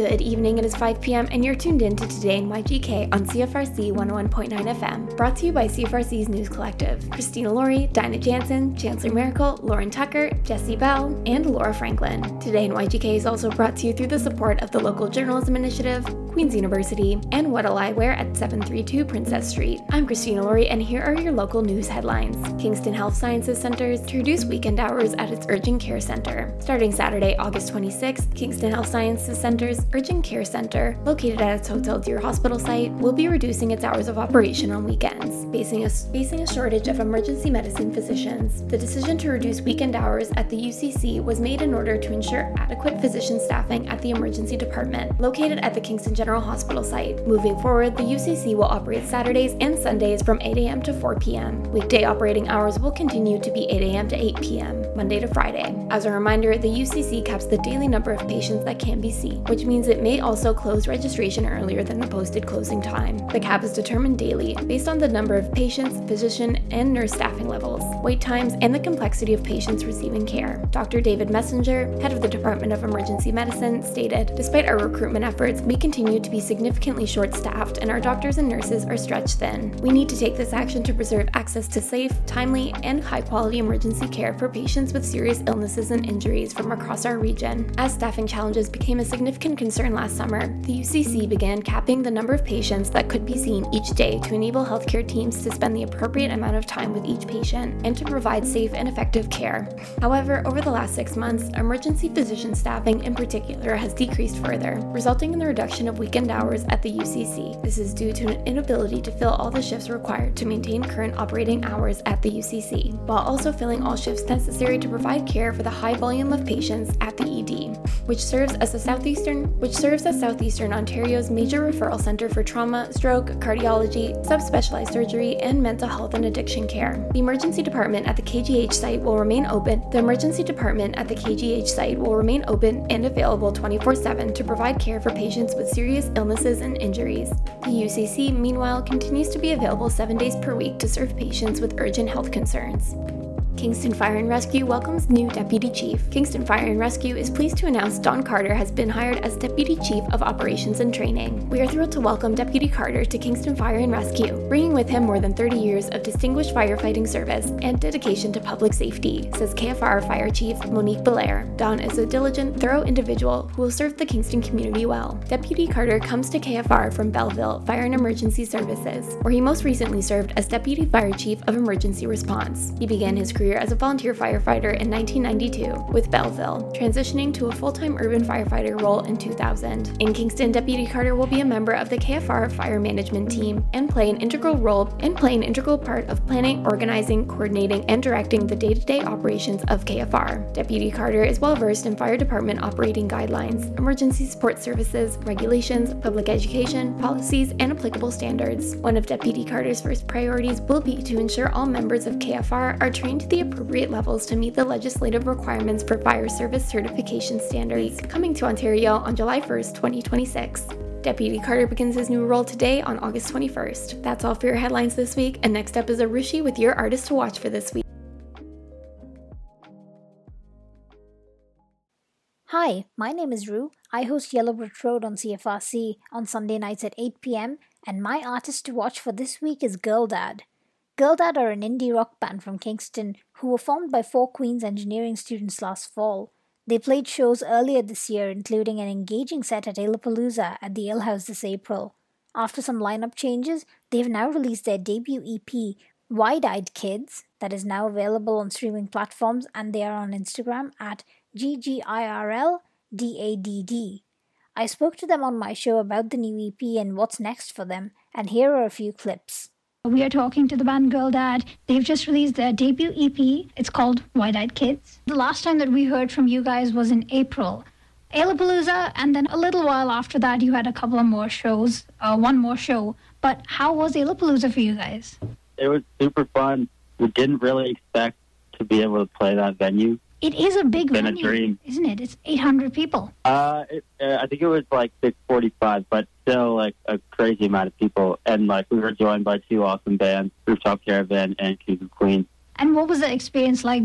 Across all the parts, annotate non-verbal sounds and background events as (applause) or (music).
Good evening, it is 5 p.m., and you're tuned in to Today in YGK on CFRC 101.9 FM, brought to you by CFRC's News Collective. Christina Laurie, Dinah Jansen, Chancellor Miracle, Lauren Tucker, Jesse Bell, and Laura Franklin. Today in YGK is also brought to you through the support of the Local Journalism Initiative, Queen's University, and What'll I Wear at 732 Princess Street. I'm Christina Laurie, and here are your local news headlines. Kingston Health Sciences Centers to reduce weekend hours at its Urgent Care Center. Starting Saturday, August 26th, Kingston Health Sciences Center's Urgent Care Center, located at its Hotel Dieu Hospital site, will be reducing its hours of operation on weekends. Facing a, facing a shortage of emergency medicine physicians, the decision to reduce weekend hours at the UCC was made in order to ensure adequate physician staffing at the emergency department, located at the Kingston General Hospital site. Moving forward, the UCC will operate Saturdays and Sundays from 8 a.m. to 4 p.m. Weekday operating hours will continue to be 8 a.m. to 8 p.m., Monday to Friday. As a reminder, the UCC caps the daily number of patients that can be seen, which means it may also close registration earlier than the posted closing time. The cap is determined daily based on the number of patients, physician, and nurse staffing levels, wait times, and the complexity of patients receiving care. Dr. David Messenger, head of the Department of Emergency Medicine, stated Despite our recruitment efforts, we continue to be significantly short staffed and our doctors and nurses are stretched thin. We need to take this action to preserve access to safe, timely, and high quality emergency care for patients with serious illnesses and injuries from across our region. As staffing challenges became a significant concern last summer, the UCC began capping the number of patients that could be seen each day to enable healthcare teams to spend the appropriate amount of time with each patient and to provide safe and effective care. However, over the last six months, emergency physician staffing in particular has decreased further, resulting in the reduction of weekend hours at the UCC. This is due to an inability to fill all the shifts required to maintain current operating hours at the UCC, while also filling all shifts necessary to provide care for the high volume of patients at the ED, which serves as a southeastern which serves as southeastern Ontario's major referral center for trauma, stroke, cardiology, subspecialized surgery, and mental health and addiction care. The emergency department at the KGH site will remain open. The emergency department at the KGH site will remain open and available 24/7 to provide care for patients with serious illnesses and injuries. The UCC, meanwhile, continues to be available 7 days per week to serve patients with urgent health concerns. Kingston Fire and Rescue welcomes new Deputy Chief. Kingston Fire and Rescue is pleased to announce Don Carter has been hired as Deputy Chief of Operations and Training. We are thrilled to welcome Deputy Carter to Kingston Fire and Rescue, bringing with him more than 30 years of distinguished firefighting service and dedication to public safety, says KFR Fire Chief Monique Belair. Don is a diligent, thorough individual who will serve the Kingston community well. Deputy Carter comes to KFR from Belleville Fire and Emergency Services, where he most recently served as Deputy Fire Chief of Emergency Response. He began his career as a volunteer firefighter in 1992 with Belleville, transitioning to a full time urban firefighter role in 2000. In Kingston, Deputy Carter will be a member of the KFR fire management team and play an integral role and play an integral part of planning, organizing, coordinating, and directing the day to day operations of KFR. Deputy Carter is well versed in fire department operating guidelines, emergency support services, regulations, public education, policies, and applicable standards. One of Deputy Carter's first priorities will be to ensure all members of KFR are trained the appropriate levels to meet the legislative requirements for fire service certification standards, coming to Ontario on July 1st, 2026. Deputy Carter begins his new role today on August 21st. That's all for your headlines this week, and next up is Arushi with your artist to watch for this week. Hi, my name is Rue. I host Yellow Brick Road on CFRC on Sunday nights at 8 pm, and my artist to watch for this week is Girl Dad. Girl Dad are an indie rock band from Kingston who were formed by four Queen's engineering students last fall. They played shows earlier this year, including an engaging set at Alapalooza at the Ale House this April. After some lineup changes, they've now released their debut EP, Wide Eyed Kids, that is now available on streaming platforms, and they are on Instagram at GGIRLDADD. I spoke to them on my show about the new EP and what's next for them, and here are a few clips. We are talking to the band Girl Dad. They've just released their debut EP. It's called Wide Eyed Kids. The last time that we heard from you guys was in April. Alapalooza, and then a little while after that, you had a couple of more shows, uh, one more show. But how was Alapalooza for you guys? It was super fun. We didn't really expect to be able to play that venue. It is a big Been a venue, dream. isn't it? It's 800 people. Uh, it, uh, I think it was like 645, but still like a crazy amount of people. And like we were joined by two awesome bands, Rooftop Caravan and Kings of Queens. And what was the experience like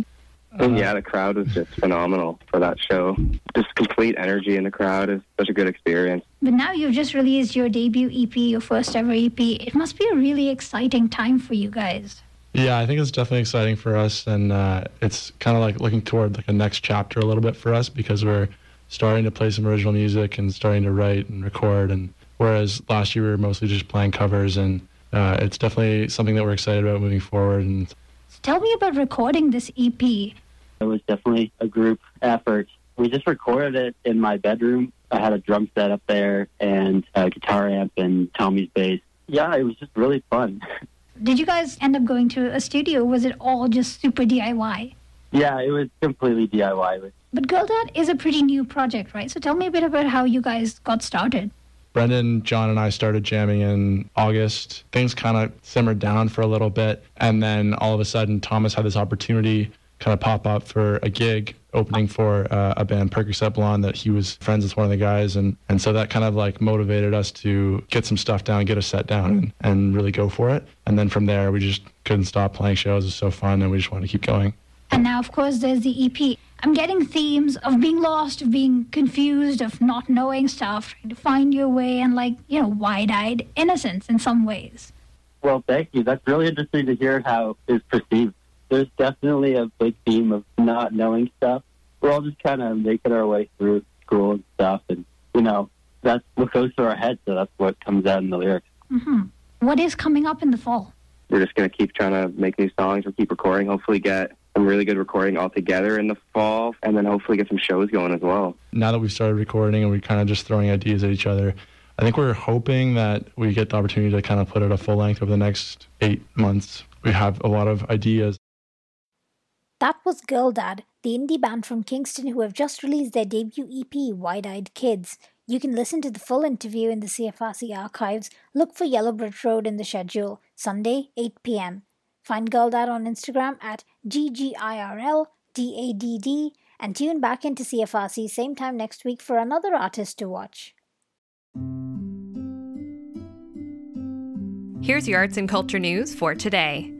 Uh, yeah, the crowd was just phenomenal for that show. Just complete energy in the crowd is such a good experience. But now you've just released your debut EP, your first ever EP. It must be a really exciting time for you guys. Yeah, I think it's definitely exciting for us, and uh, it's kind of like looking toward like a next chapter a little bit for us because we're starting to play some original music and starting to write and record. And whereas last year we were mostly just playing covers, and uh, it's definitely something that we're excited about moving forward. And tell me about recording this EP. It was definitely a group effort. We just recorded it in my bedroom. I had a drum set up there and a guitar amp and Tommy's bass. Yeah, it was just really fun. (laughs) Did you guys end up going to a studio? was it all just super DIY? Yeah, it was completely DIY. But Girl Dad is a pretty new project, right? So tell me a bit about how you guys got started. Brendan, John, and I started jamming in August. Things kind of simmered down for a little bit. And then all of a sudden, Thomas had this opportunity kind of pop up for a gig opening for uh, a band Percocet Blonde that he was friends with one of the guys. And and so that kind of like motivated us to get some stuff down get a set down and, and really go for it. And then from there we just couldn't stop playing shows. It was so fun and we just wanted to keep going. And now of course there's the ep i'm getting themes of being lost of being confused of not knowing stuff trying to find your way and like you know wide-eyed innocence in some ways. Well thank you. That's really interesting to hear how it's perceived there's definitely a big theme of not knowing stuff. We're all just kind of making our way through school and stuff, and you know that's what goes through our heads. So that's what comes out in the lyrics. Mm-hmm. What is coming up in the fall? We're just going to keep trying to make new songs. We'll keep recording. Hopefully, get some really good recording all together in the fall, and then hopefully get some shows going as well. Now that we've started recording and we're kind of just throwing ideas at each other, I think we're hoping that we get the opportunity to kind of put it a full length over the next eight months. We have a lot of ideas. That was Girl Dad, the indie band from Kingston who have just released their debut EP, Wide Eyed Kids. You can listen to the full interview in the CFRC archives. Look for Yellow Brick Road in the schedule, Sunday, 8 pm. Find Girl Dad on Instagram at GGIRLDADD and tune back into CFRC same time next week for another artist to watch. Here's your arts and culture news for today.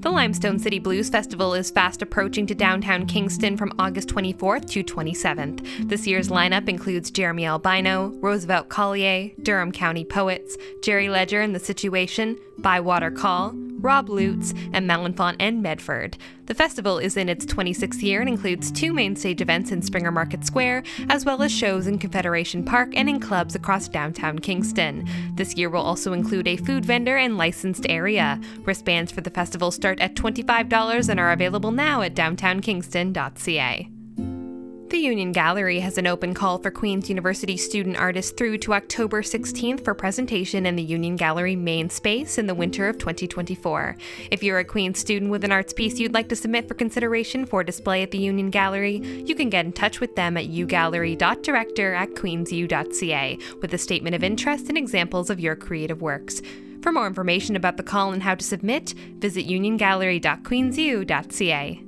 The Limestone City Blues Festival is fast approaching to downtown Kingston from August 24th to 27th. This year's lineup includes Jeremy Albino, Roosevelt Collier, Durham County Poets, Jerry Leger and The Situation, Bywater Call, Rob Lutz, and Malenfant and Medford. The festival is in its 26th year and includes two main stage events in Springer Market Square, as well as shows in Confederation Park and in clubs across downtown Kingston. This year will also include a food vendor and licensed area. Wristbands for the festival start at $25 and are available now at downtownkingston.ca. The Union Gallery has an open call for Queen's University student artists through to October 16th for presentation in the Union Gallery main space in the winter of 2024. If you're a Queen's student with an arts piece you'd like to submit for consideration for display at the Union Gallery, you can get in touch with them at ugallery.director at queensu.ca with a statement of interest and examples of your creative works. For more information about the call and how to submit, visit uniongallery.queensu.ca.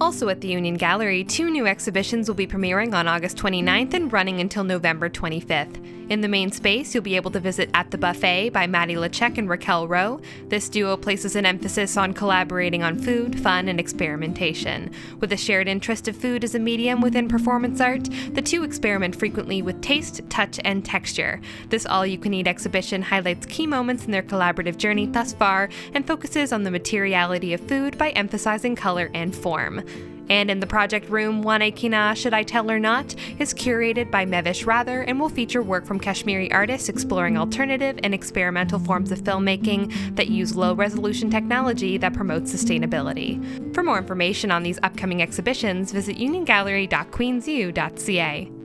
Also at the Union Gallery, two new exhibitions will be premiering on August 29th and running until November 25th. In the main space, you'll be able to visit At the Buffet by Maddie Lachek and Raquel Rowe. This duo places an emphasis on collaborating on food, fun, and experimentation. With a shared interest of food as a medium within performance art, the two experiment frequently with taste, touch, and texture. This all you can eat exhibition highlights key moments in their collaborative journey thus far and focuses on the materiality of food by emphasizing color and form. And in the project room, Wane Kina Should I Tell or Not is curated by Mevish Rather and will feature work from Kashmiri artists exploring alternative and experimental forms of filmmaking that use low resolution technology that promotes sustainability. For more information on these upcoming exhibitions, visit uniongallery.queensu.ca.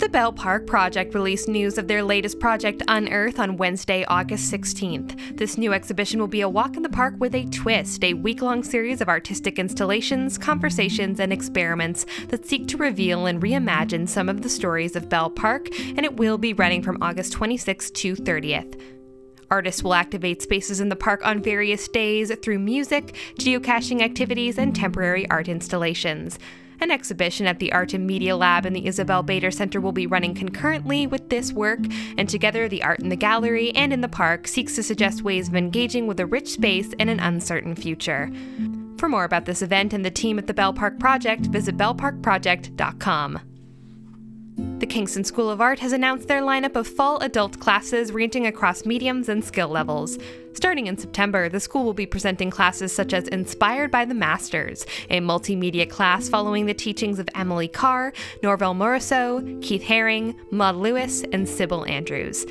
The Bell Park Project released news of their latest project, Unearth, on Wednesday, August 16th. This new exhibition will be a walk in the park with a twist, a week long series of artistic installations, conversations, and experiments that seek to reveal and reimagine some of the stories of Bell Park, and it will be running from August 26th to 30th. Artists will activate spaces in the park on various days through music, geocaching activities, and temporary art installations. An exhibition at the Art and Media Lab in the Isabel Bader Center will be running concurrently with this work, and together the art in the gallery and in the park seeks to suggest ways of engaging with a rich space and an uncertain future. For more about this event and the team at the Bell Park Project, visit bellparkproject.com. The Kingston School of Art has announced their lineup of fall adult classes ranging across mediums and skill levels. Starting in September, the school will be presenting classes such as Inspired by the Masters, a multimedia class following the teachings of Emily Carr, Norval Morrisseau, Keith Haring, Maud Lewis, and Sybil Andrews.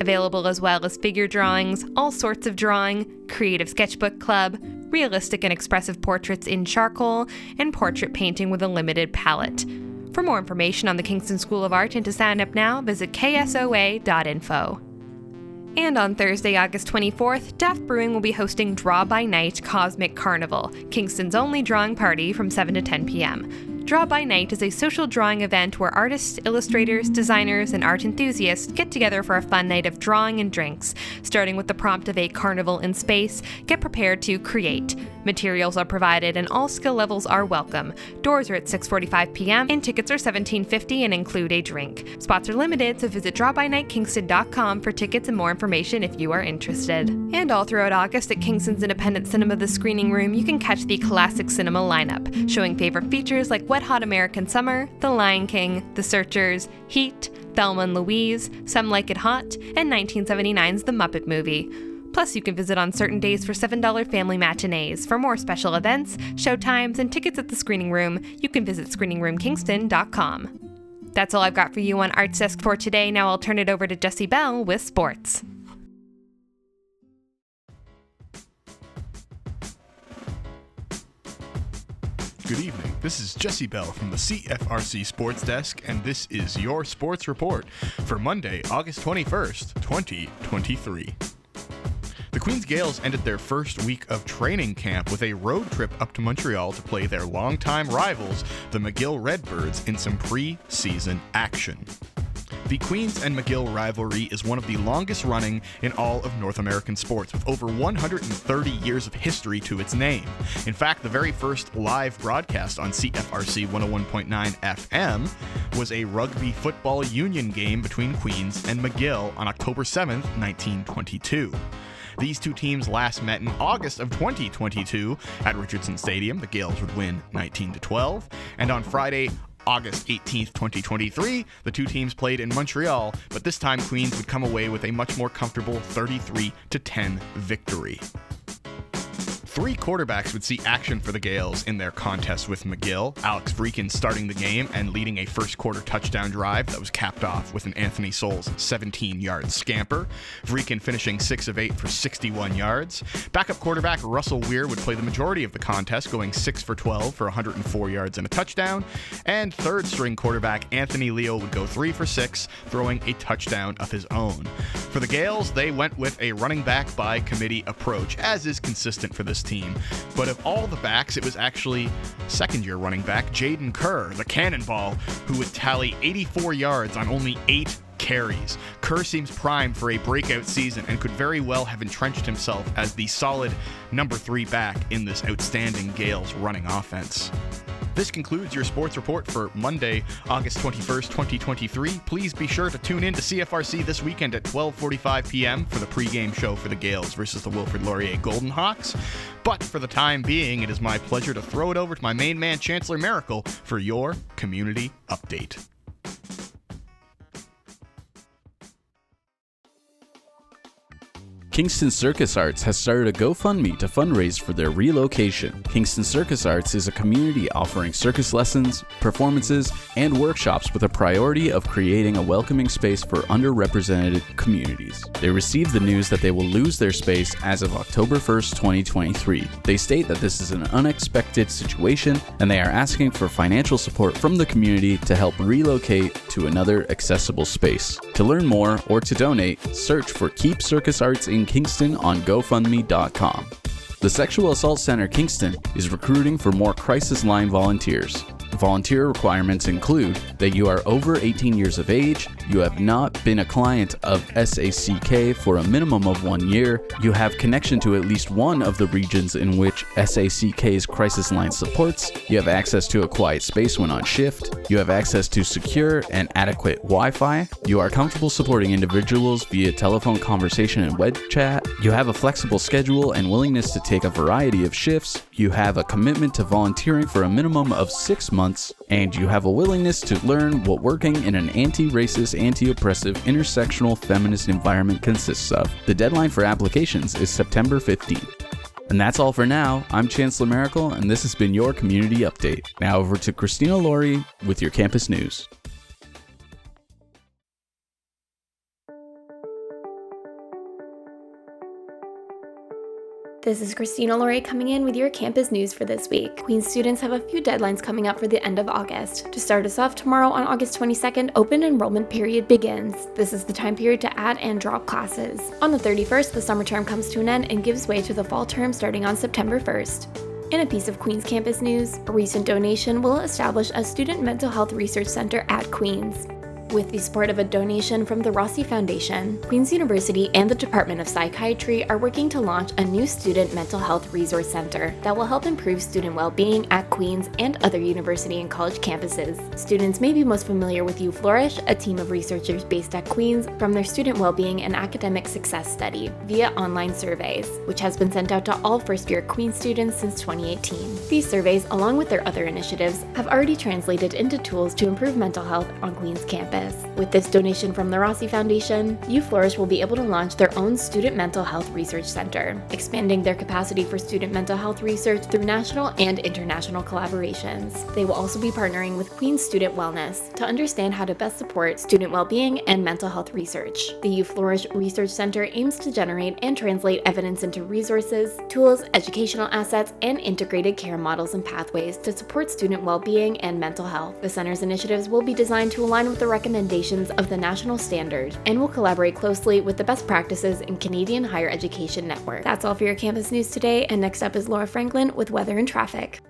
Available as well as figure drawings, all sorts of drawing, creative sketchbook club, realistic and expressive portraits in charcoal, and portrait painting with a limited palette. For more information on the Kingston School of Art and to sign up now, visit ksoa.info. And on Thursday, August 24th, Daft Brewing will be hosting Draw by Night Cosmic Carnival, Kingston's only drawing party from 7 to 10 p.m. Draw by Night is a social drawing event where artists, illustrators, designers, and art enthusiasts get together for a fun night of drawing and drinks. Starting with the prompt of a carnival in space, get prepared to create. Materials are provided and all skill levels are welcome. Doors are at 6:45 p.m. and tickets are $17.50 and include a drink. Spots are limited, so visit drawbynightkingston.com for tickets and more information if you are interested. And all throughout August at Kingston's Independent Cinema The Screening Room, you can catch the classic cinema lineup, showing favorite features like Wet Hot American Summer, The Lion King, The Searchers, Heat, Thelma and Louise, Some Like It Hot, and 1979's The Muppet Movie. Plus, you can visit on certain days for $7 family matinees. For more special events, showtimes, and tickets at the screening room, you can visit screeningroomkingston.com. That's all I've got for you on Arts Desk for today. Now I'll turn it over to Jesse Bell with sports. Good evening. This is Jesse Bell from the CFRC Sports Desk, and this is your sports report for Monday, August 21st, 2023. The Queen's Gales ended their first week of training camp with a road trip up to Montreal to play their longtime rivals, the McGill Redbirds, in some pre season action. The Queens and McGill rivalry is one of the longest running in all of North American sports, with over 130 years of history to its name. In fact, the very first live broadcast on CFRC 101.9 FM was a rugby football union game between Queens and McGill on October 7, 1922. These two teams last met in August of 2022 at Richardson Stadium. The Gales would win 19 to 12, and on Friday, August 18th, 2023, the two teams played in Montreal, but this time Queens would come away with a much more comfortable 33 10 victory. Three quarterbacks would see action for the Gales in their contest with McGill. Alex Vreeken starting the game and leading a first quarter touchdown drive that was capped off with an Anthony Souls 17 yard scamper. Vreeken finishing 6 of 8 for 61 yards. Backup quarterback Russell Weir would play the majority of the contest, going 6 for 12 for 104 yards and a touchdown. And third string quarterback Anthony Leo would go 3 for 6, throwing a touchdown of his own. For the Gales, they went with a running back by committee approach, as is consistent for this team. But of all the backs, it was actually second year running back Jaden Kerr, the cannonball, who would tally 84 yards on only eight carries. Kerr seems primed for a breakout season and could very well have entrenched himself as the solid number three back in this outstanding Gales running offense. This concludes your sports report for Monday, August 21st, 2023. Please be sure to tune in to CFRC this weekend at 12:45 p.m. for the pregame show for the Gales versus the Wilfrid Laurier Golden Hawks. But for the time being, it is my pleasure to throw it over to my main man, Chancellor Miracle, for your community update. Kingston Circus Arts has started a GoFundMe to fundraise for their relocation. Kingston Circus Arts is a community offering circus lessons, performances, and workshops with a priority of creating a welcoming space for underrepresented communities. They received the news that they will lose their space as of October 1st, 2023. They state that this is an unexpected situation and they are asking for financial support from the community to help relocate to another accessible space. To learn more or to donate, search for Keep Circus Arts in Kingston on GoFundMe.com. The Sexual Assault Center Kingston is recruiting for more crisis line volunteers. Volunteer requirements include that you are over 18 years of age, you have not been a client of SACK for a minimum of one year, you have connection to at least one of the regions in which SACK's crisis line supports, you have access to a quiet space when on shift, you have access to secure and adequate Wi Fi, you are comfortable supporting individuals via telephone conversation and web chat, you have a flexible schedule and willingness to take a variety of shifts, you have a commitment to volunteering for a minimum of six months, and you have a willingness to learn what working in an anti racist, anti oppressive, intersectional feminist environment consists of. The deadline for applications is September 15th. And that's all for now. I'm Chancellor Miracle, and this has been your community update. Now over to Christina Laurie with your campus news. This is Christina Laurie coming in with your campus news for this week. Queen's students have a few deadlines coming up for the end of August. To start us off, tomorrow on August 22nd, open enrollment period begins. This is the time period to add and drop classes. On the 31st, the summer term comes to an end and gives way to the fall term starting on September 1st. In a piece of Queen's campus news, a recent donation will establish a student mental health research center at Queen's. With the support of a donation from the Rossy Foundation, Queen's University and the Department of Psychiatry are working to launch a new student mental health resource center that will help improve student well being at Queen's and other university and college campuses. Students may be most familiar with U Flourish, a team of researchers based at Queen's, from their student well being and academic success study via online surveys, which has been sent out to all first year Queen's students since 2018. These surveys, along with their other initiatives, have already translated into tools to improve mental health on Queen's campus. With this donation from the Rossy Foundation, U Flourish will be able to launch their own Student Mental Health Research Center, expanding their capacity for student mental health research through national and international collaborations. They will also be partnering with Queen's Student Wellness to understand how to best support student well-being and mental health research. The U Flourish Research Center aims to generate and translate evidence into resources, tools, educational assets, and integrated care models and pathways to support student well-being and mental health. The center's initiatives will be designed to align with the recommendations of the national standard and will collaborate closely with the best practices in Canadian higher education network. That's all for your campus news today, and next up is Laura Franklin with weather and traffic.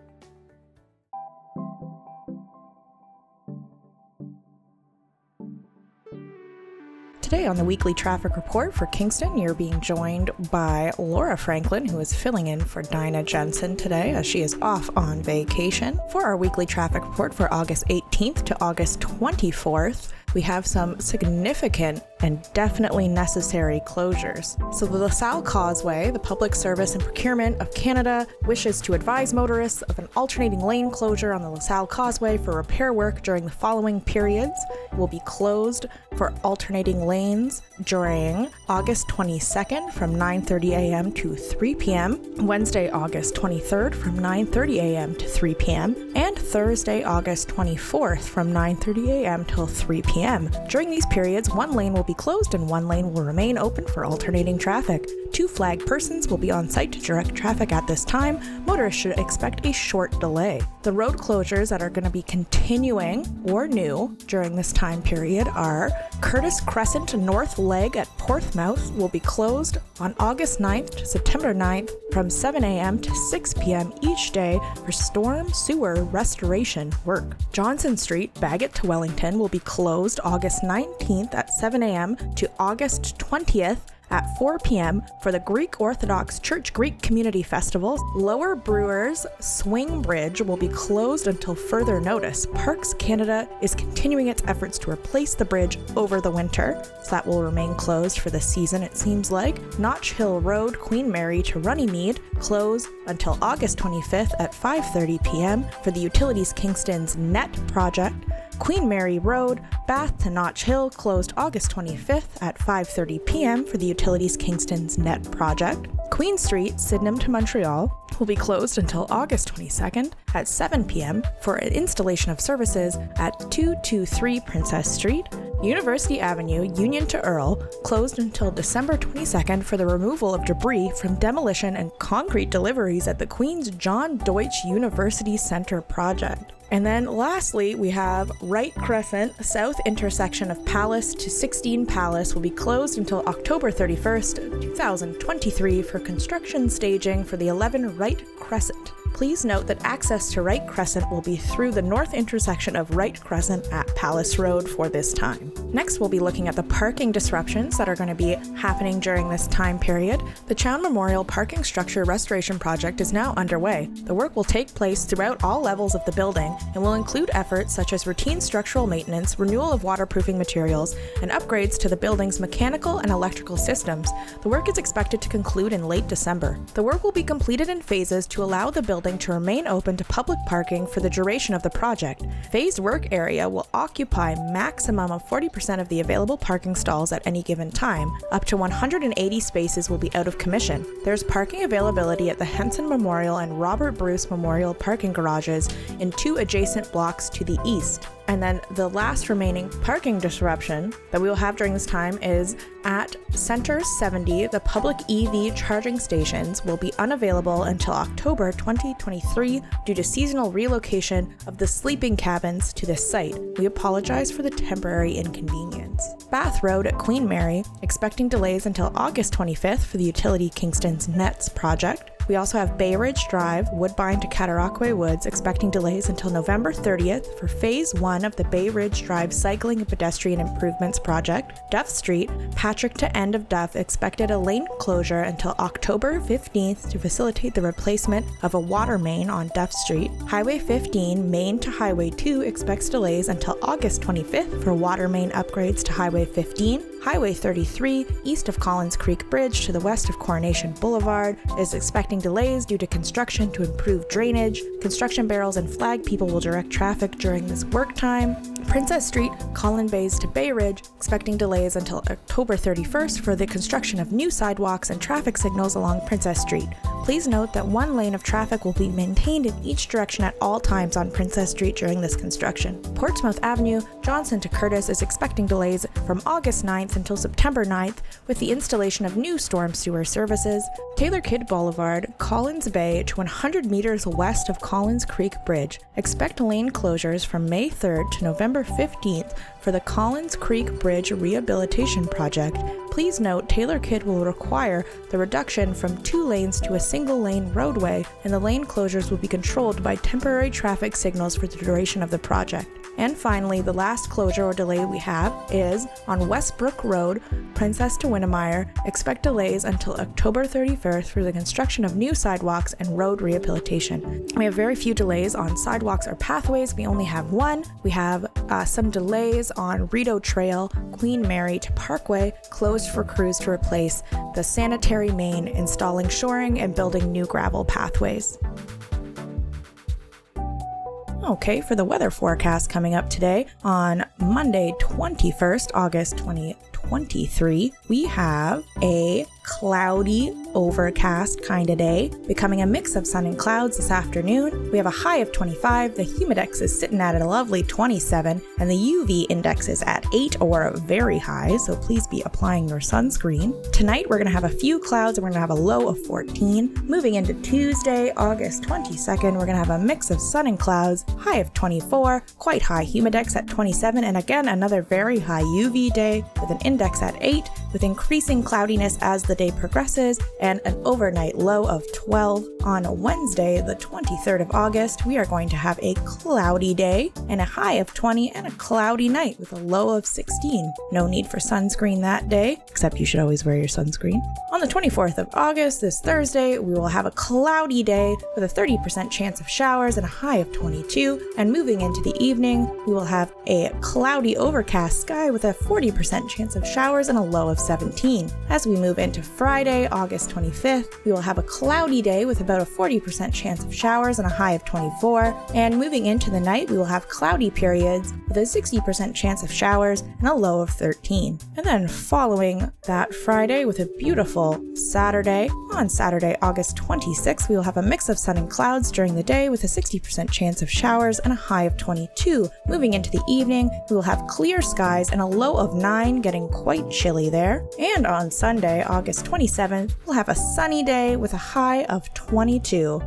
Today on the weekly traffic report for Kingston, you're being joined by Laura Franklin, who is filling in for Dinah Jensen today as she is off on vacation. For our weekly traffic report for August 18th to August 24th, we have some significant and definitely necessary closures. So, the LaSalle Causeway, the Public Service and Procurement of Canada, wishes to advise motorists of an alternating lane closure on the LaSalle Causeway for repair work during the following periods. It will be closed for alternating lanes during August 22nd from 9:30 a.m. to 3 p.m., Wednesday, August 23rd from 9:30 a.m. to 3 p.m., and Thursday, August 24th from 9:30 a.m. till 3 p.m. During these periods, one lane will be closed and one lane will remain open for alternating traffic. Two flag persons will be on site to direct traffic at this time. Motorists should expect a short delay. The road closures that are going to be continuing or new during this time period are Curtis Crescent North Leg at Portsmouth will be closed on August 9th to September 9th from 7 a.m. to 6 p.m. each day for storm sewer restoration work. Johnson Street, Bagot to Wellington will be closed August 19th at 7 a.m. to August 20th at 4 p.m. for the Greek Orthodox Church Greek Community Festival. Lower Brewers Swing Bridge will be closed until further notice. Parks Canada is continuing its efforts to replace the bridge over the winter, so that will remain closed for the season, it seems like. Notch Hill Road, Queen Mary to Runnymede, closed until August 25th at 5:30 p.m. for the Utilities Kingston's NET project. Queen Mary Road, Bath to Notch Hill closed August 25th at 5:30 p.m. for the Utilities Kingston's NET project. Queen Street, Sydenham to Montreal, will be closed until August 22nd at 7 p.m. for an installation of services at 223 Princess Street. University Avenue, Union to Earl, closed until December 22nd for the removal of debris from demolition and concrete deliveries at the Queen's John Deutsch University Center project. And then lastly, we have Wright Crescent, south intersection of Palace to 16 Palace, will be closed until October 31st, 2023 for construction staging for the 11 Wright Crescent. Please note that access to Wright Crescent will be through the north intersection of Wright Crescent at Palace Road for this time. Next, we'll be looking at the parking disruptions that are going to be happening during this time period. The Chown Memorial Parking Structure Restoration Project is now underway. The work will take place throughout all levels of the building and will include efforts such as routine structural maintenance, renewal of waterproofing materials, and upgrades to the building's mechanical and electrical systems. The work is expected to conclude in late December. The work will be completed in phases to allow the building building to remain open to public parking for the duration of the project. Phased work area will occupy maximum of 40% of the available parking stalls at any given time. Up to 180 spaces will be out of commission. There's parking availability at the Hanson Memorial and Robert Bruce Memorial parking garages in two adjacent blocks to the east. And then the last remaining parking disruption that we will have during this time is at Center 70, the public EV charging stations will be unavailable until October 2023 due to seasonal relocation of the sleeping cabins to this site. We apologize for the temporary inconvenience. Bath Road at Queen Mary, expecting delays until August 25th for the utility Kingston's Nets project. We also have Bay Ridge Drive, Woodbine to Cataraqui Woods, expecting delays until November 30th for Phase 1 of the Bay Ridge Drive Cycling and Pedestrian Improvements Project. Duff Street, Patrick to End of Duff, expected a lane closure until October 15th to facilitate the replacement of a water main on Duff Street. Highway 15, Main to Highway 2, expects delays until August 25th for water main upgrades to Highway 15. Highway 33, east of Collins Creek Bridge to the west of Coronation Boulevard, is expecting delays due to construction to improve drainage. Construction barrels and flag people will direct traffic during this work time. Princess Street, Collins Bay to Bay Ridge, expecting delays until October 31st for the construction of new sidewalks and traffic signals along Princess Street. Please note that one lane of traffic will be maintained in each direction at all times on Princess Street during this construction. Portsmouth Avenue, Johnson to Curtis is expecting delays from August 9th until September 9th with the installation of new storm sewer services. Taylor Kidd Boulevard, Collins Bay to 100 meters west of Collins Creek Bridge. Expect lane closures from May 3rd to November 15th for the Collins Creek Bridge Rehabilitation Project. Please note Taylor Kidd will require the reduction from two lanes to a single lane roadway, and the lane closures will be controlled by temporary traffic signals for the duration of the project. And finally, the last closure or delay we have is on Westbrook Road, Princess to Winnemeyer. Expect delays until October 31st for the construction of new sidewalks and road rehabilitation. We have very few delays on sidewalks or pathways. We only have one. We have uh, some delays on Rideau Trail, Queen Mary to Parkway, closed for crews to replace the sanitary main, installing shoring, and building new gravel pathways. Okay, for the weather forecast coming up today on Monday, 21st August 2023, we have a cloudy, overcast kind of day, becoming a mix of sun and clouds this afternoon. We have a high of 25, the humidex is sitting at a lovely 27, and the UV index is at 8 or very high, so please be applying your sunscreen. Tonight we're going to have a few clouds and we're going to have a low of 14. Moving into Tuesday, August 22nd, we're going to have a mix of sun and clouds, high of 24, quite high humidex at 27, and again another very high UV day with an index at 8, with increasing cloudiness as the day progresses, and an overnight low of 12. On Wednesday, the 23rd of August, we are going to have a cloudy day and a high of 20 and a cloudy night with a low of 16. No need for sunscreen that day, except you should always wear your sunscreen. On the 24th of August, this Thursday, we will have a cloudy day with a 30% chance of showers and a high of 22. And moving into the evening, we will have a cloudy overcast sky with a 40% chance of showers and a low of 17. As we move into Friday, August 25th, we will have a cloudy day with about a 40% chance of showers and a high of 24. And moving into the night, we will have cloudy periods with a 60% chance of showers and a low of 13. And then following that Friday with a beautiful Saturday, on Saturday, August 26th, we will have a mix of sun and clouds during the day with a 60% chance of showers and a high of 22. Moving into the evening, we will have clear skies and a low of 9, getting quite chilly there. And on Sunday, August 27th, we'll have a sunny day with a high of 22.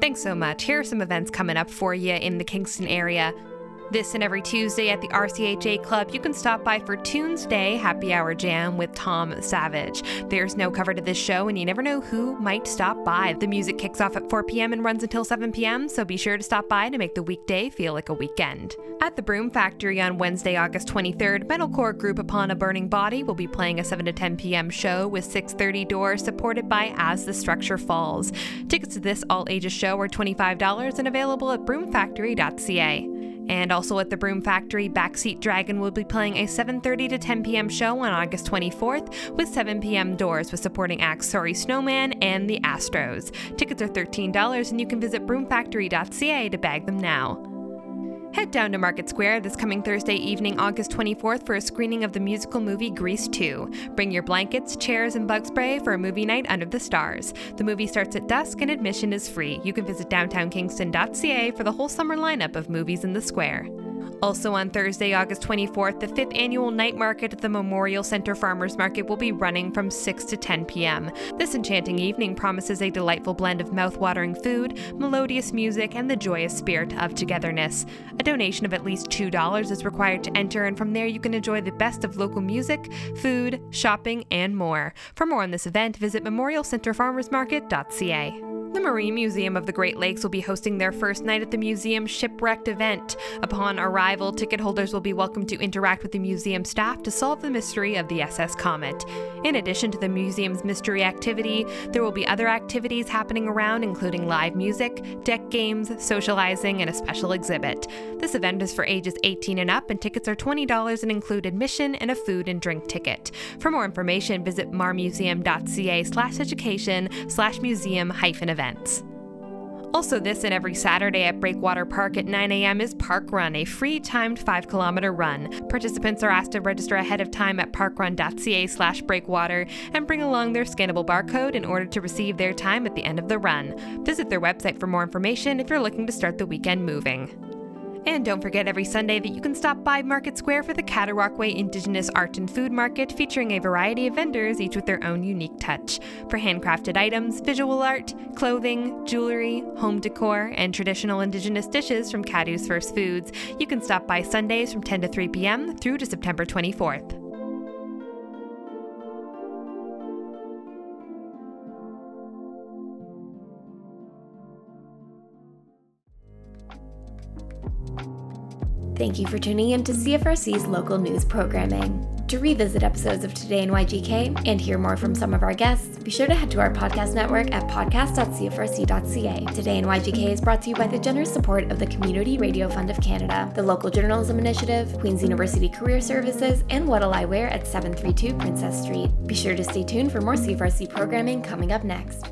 Thanks so much. Here are some events coming up for you in the Kingston area. This and every Tuesday at the RCHA Club, you can stop by for Tunes Day Happy Hour Jam with Tom Savage. There's no cover to this show, and you never know who might stop by. The music kicks off at 4 p.m. and runs until 7 p.m., so be sure to stop by to make the weekday feel like a weekend. At the Broom Factory on Wednesday, August 23rd, metalcore group Upon a Burning Body will be playing a 7 to 10 p.m. show with 6:30 doors supported by As the Structure Falls. Tickets to this all ages show are $25 and available at broomfactory.ca. And also at the Broom Factory, Backseat Dragon will be playing a 7:30 to 10 p.m. show on August 24th with 7 p.m. doors with supporting acts Sorry Snowman and the Astros. Tickets are $13 and you can visit broomfactory.ca to bag them now. Head down to Market Square this coming Thursday evening, August 24th, for a screening of the musical movie Grease 2. Bring your blankets, chairs, and bug spray for a movie night under the stars. The movie starts at dusk and admission is free. You can visit downtownkingston.ca for the whole summer lineup of movies in the square. Also on Thursday, August 24th, the fifth annual night market at the Memorial Center Farmers Market will be running from 6 to 10 p.m. This enchanting evening promises a delightful blend of mouth-watering food, melodious music, and the joyous spirit of togetherness. A donation of at least $2 is required to enter, and from there you can enjoy the best of local music, food, shopping, and more. For more on this event, visit memorialcenterfarmersmarket.ca. The Marine Museum of the Great Lakes will be hosting their first night at the museum shipwrecked event. Upon arrival, ticket holders will be welcome to interact with the museum staff to solve the mystery of the SS Comet. In addition to the museum's mystery activity, there will be other activities happening around, including live music, deck games, socializing, and a special exhibit. This event is for ages 18 and up, and tickets are $20 and include admission and a food and drink ticket. For more information, visit marmuseum.ca slash education slash museum hyphen event events. Also, this and every Saturday at Breakwater Park at 9 a.m. is Park Run, a free timed 5 kilometer run. Participants are asked to register ahead of time at parkrun.ca slash breakwater and bring along their scannable barcode in order to receive their time at the end of the run. Visit their website for more information if you're looking to start the weekend moving. And don't forget every Sunday that you can stop by Market Square for the Cataraqui Indigenous Art and Food Market featuring a variety of vendors, each with their own unique touch. For handcrafted items, visual art, clothing, jewelry, home decor, and traditional Indigenous dishes from Caddo's First Foods, you can stop by Sundays from 10 to 3 p.m. through to September 24th. Thank you for tuning in to CFRC's local news programming. To revisit episodes of Today in YGK and hear more from some of our guests, be sure to head to our podcast network at podcast.cfrc.ca. Today in YGK is brought to you by the generous support of the Community Radio Fund of Canada, the Local Journalism Initiative, Queen's University Career Services, and What'll I Wear at 732 Princess Street. Be sure to stay tuned for more CFRC programming coming up next.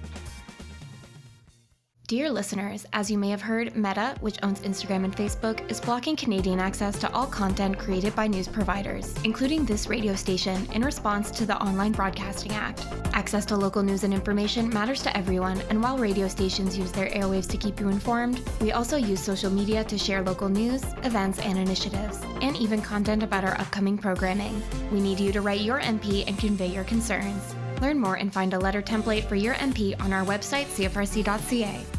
Dear listeners, as you may have heard, Meta, which owns Instagram and Facebook, is blocking Canadian access to all content created by news providers, including this radio station, in response to the Online Broadcasting Act. Access to local news and information matters to everyone, and while radio stations use their airwaves to keep you informed, we also use social media to share local news, events, and initiatives, and even content about our upcoming programming. We need you to write your MP and convey your concerns. Learn more and find a letter template for your MP on our website, cfrc.ca.